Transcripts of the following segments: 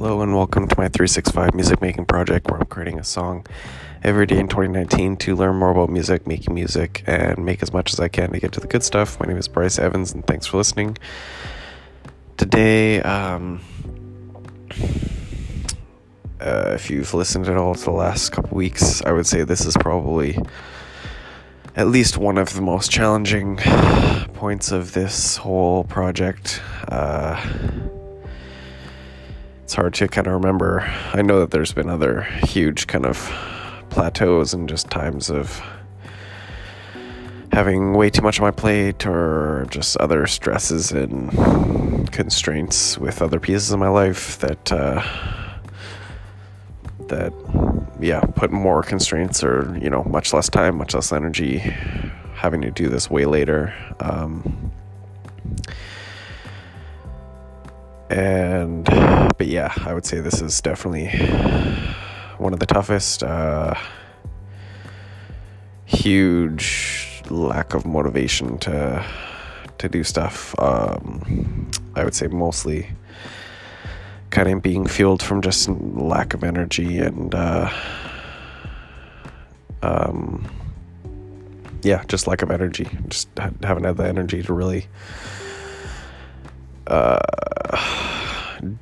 Hello and welcome to my 365 music making project where I'm creating a song every day in 2019 to learn more about music, making music, and make as much as I can to get to the good stuff. My name is Bryce Evans and thanks for listening. Today, um, uh, if you've listened at all to the last couple weeks, I would say this is probably at least one of the most challenging points of this whole project. Uh, it's hard to kind of remember. I know that there's been other huge kind of plateaus and just times of having way too much on my plate or just other stresses and constraints with other pieces of my life that uh, that yeah put more constraints or you know much less time much less energy having to do this way later um, and but yeah, I would say this is definitely one of the toughest. Uh, huge lack of motivation to to do stuff. Um, I would say mostly kind of being fueled from just lack of energy and uh, um, yeah, just lack of energy. Just haven't had the energy to really uh,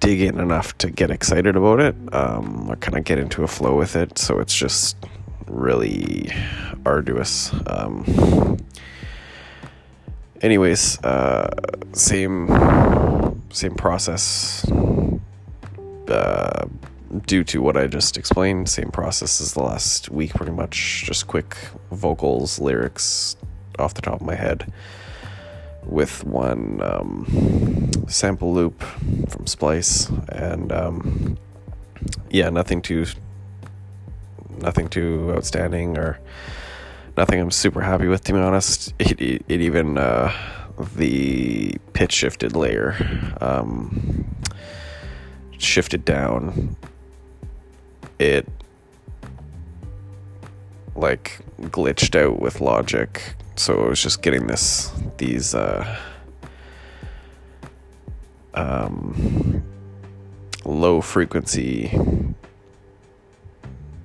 dig in enough to get excited about it um, or kind of get into a flow with it. So it's just really arduous. Um, anyways, uh, same same process. Uh, due to what I just explained, same process as the last week, pretty much. Just quick vocals, lyrics off the top of my head with one um, sample loop from Splice, and um, yeah, nothing too, nothing too outstanding or nothing I'm super happy with. To be honest, it it, it even uh, the pitch shifted layer um, shifted down. It like glitched out with Logic so I was just getting this these uh, um, low frequency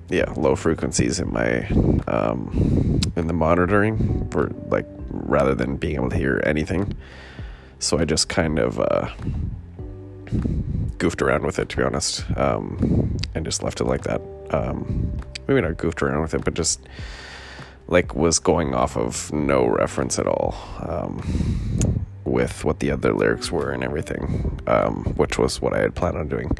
yeah low frequencies in my um, in the monitoring for like rather than being able to hear anything. So I just kind of uh, goofed around with it to be honest um, and just left it like that. Um, maybe not goofed around with it but just like was going off of no reference at all um, with what the other lyrics were and everything, um, which was what I had planned on doing.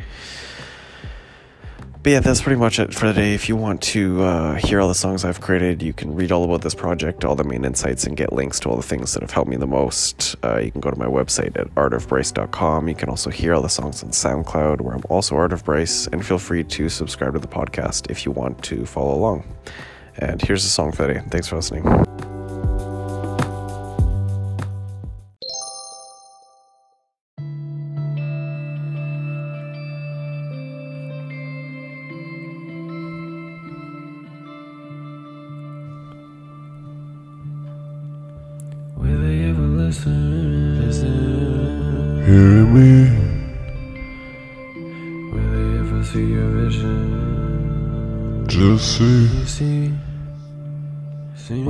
But yeah, that's pretty much it for today. If you want to uh, hear all the songs I've created, you can read all about this project, all the main insights, and get links to all the things that have helped me the most. Uh, you can go to my website at artofbryce.com. You can also hear all the songs on SoundCloud, where I'm also Art of Bryce, and feel free to subscribe to the podcast if you want to follow along. And here's the song for the day. Thanks for listening. Will they ever listen? Listen. Hear me, Will they ever see your vision? just see, See, me.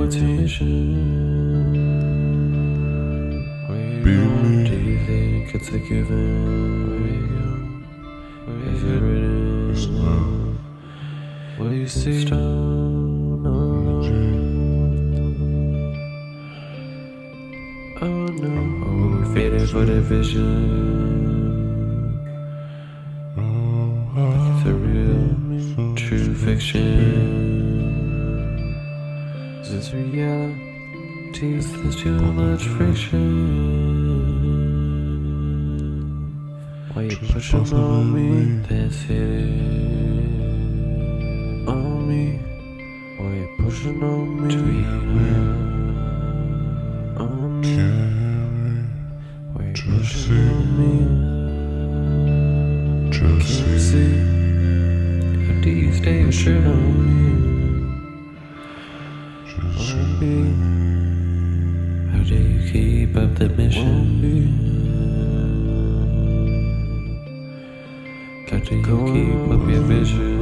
Do you think it's a given? Is it not Will you see Oh we faded for the vision. Oh, It's a real, true fiction. This reality? Is this too much friction? Why you pushing on me? That's it. On me. Why you pushing on me? On me. Why you pushing on me? see, see. How do you stay shirt on me? Keep up the mission? Got you keep up your vision?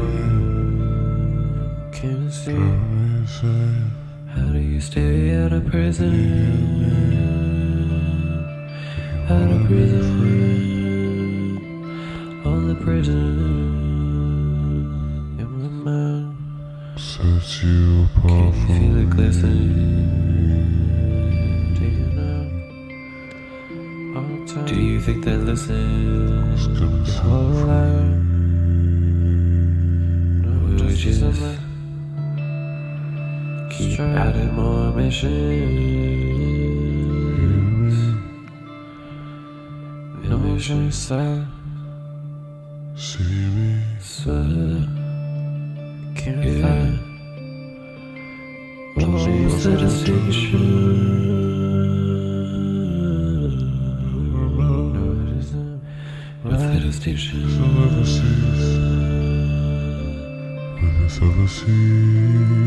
Can you see? How do you stay out of prison? Out of prison. On the prison. In my mind. Sets you Can apart you feel it glisten? You think they listen? gonna Your whole life. No, we just keep adding more missions. No mission side, See me, swear. Can't find. Always the distinction. What's the distinction? some overseas. With this overseas.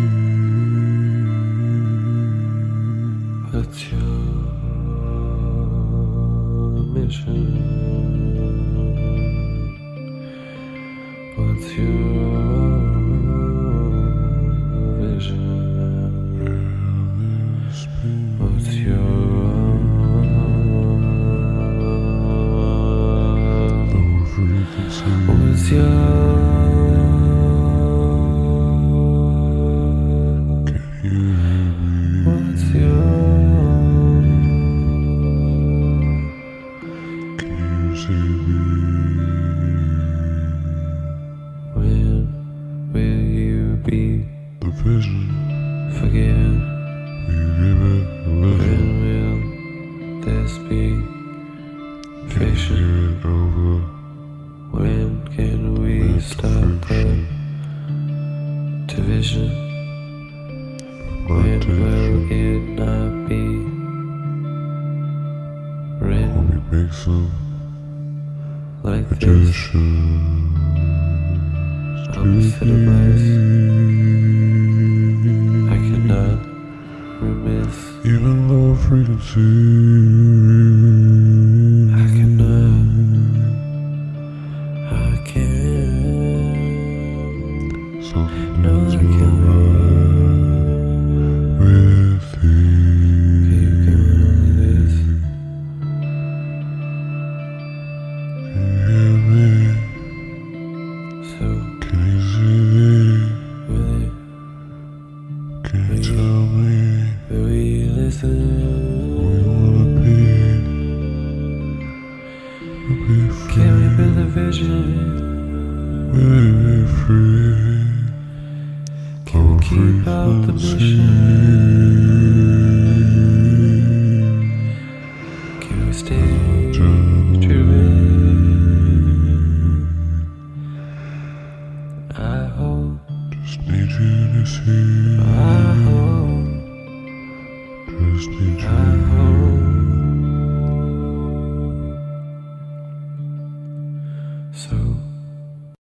Will this be Can fiction? hear it over. When can we stop the division? When will it not be written When we make some like this? additions. Even low frequency. Keep out the mission?